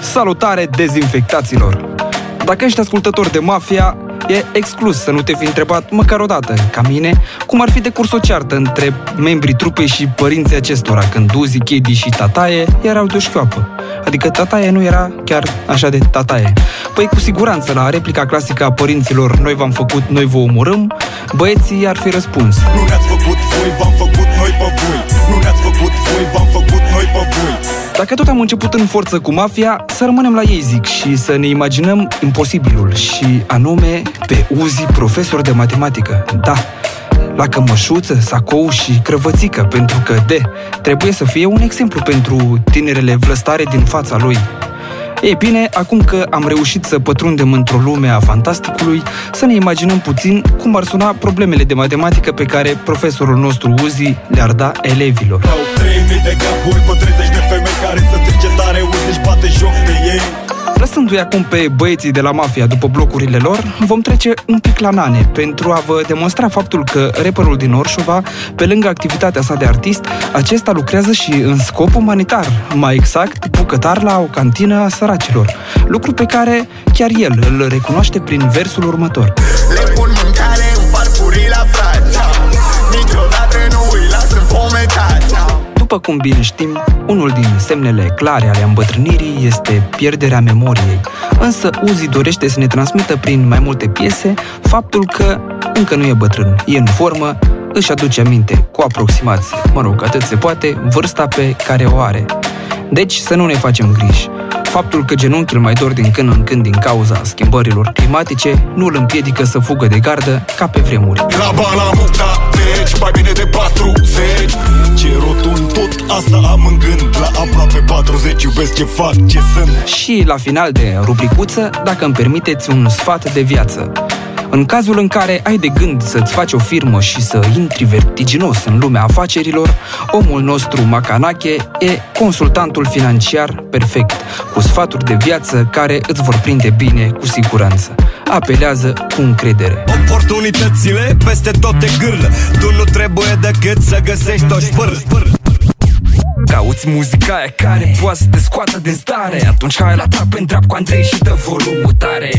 Salutare dezinfectaților! Dacă ești ascultător de Mafia, e exclus să nu te fi întrebat măcar o dată, ca mine, cum ar fi de curs o ceartă între membrii trupei și părinții acestora, când Uzi, Chedi și Tataie erau de șchioapă. Adică Tataie nu era chiar așa de Tataie. Păi cu siguranță la replica clasică a părinților Noi v-am făcut, noi vă omorâm, băieții ar fi răspuns Nu ne-ați făcut voi, v-am făcut noi pe voi Nu ne-ați făcut voi, v-am făcut noi pe voi Dacă tot am început în forță cu mafia, să rămânem la ei, zic, și să ne imaginăm imposibilul și anume pe Uzi, profesor de matematică. Da, la cămășuță, sacou și crăvățică, pentru că, de, trebuie să fie un exemplu pentru tinerele vlăstare din fața lui. Ei bine, acum că am reușit să pătrundem într-o lume a fantasticului, să ne imaginăm puțin cum ar suna problemele de matematică pe care profesorul nostru Uzi le-ar da elevilor. Au 3000 de gaburi Lăsându-i acum pe băieții de la mafia după blocurile lor, vom trece un pic la nane pentru a vă demonstra faptul că rapperul din Orșova, pe lângă activitatea sa de artist, acesta lucrează și în scop umanitar, mai exact bucătar la o cantină a săracilor, lucru pe care chiar el îl recunoaște prin versul următor. Le pun După cum bine știm, unul din semnele clare ale îmbătrânirii este pierderea memoriei. Însă Uzi dorește să ne transmită prin mai multe piese faptul că încă nu e bătrân, e în formă, își aduce aminte cu aproximație, mă rog, atât se poate, vârsta pe care o are. Deci să nu ne facem griji. Faptul că genunchiul mai dor din când în când din cauza schimbărilor climatice nu îl împiedică să fugă de gardă ca pe vremuri. La bala muta, deci mai bine de 40 Ce rotund tot asta am în gând La aproape 40 iubesc ce fac, ce sunt Și la final de rubricuță, dacă îmi permiteți un sfat de viață. În cazul în care ai de gând să-ți faci o firmă și să intri vertiginos în lumea afacerilor, omul nostru Macanache e consultantul financiar perfect, cu sfaturi de viață care îți vor prinde bine cu siguranță. Apelează cu încredere. Oportunitățile peste tot te gârlă Tu nu trebuie decât să găsești o șpârlă Cauți muzica aia care poate să te scoată din stare. Atunci hai la trap în trap cu Andrei și dă volumul tare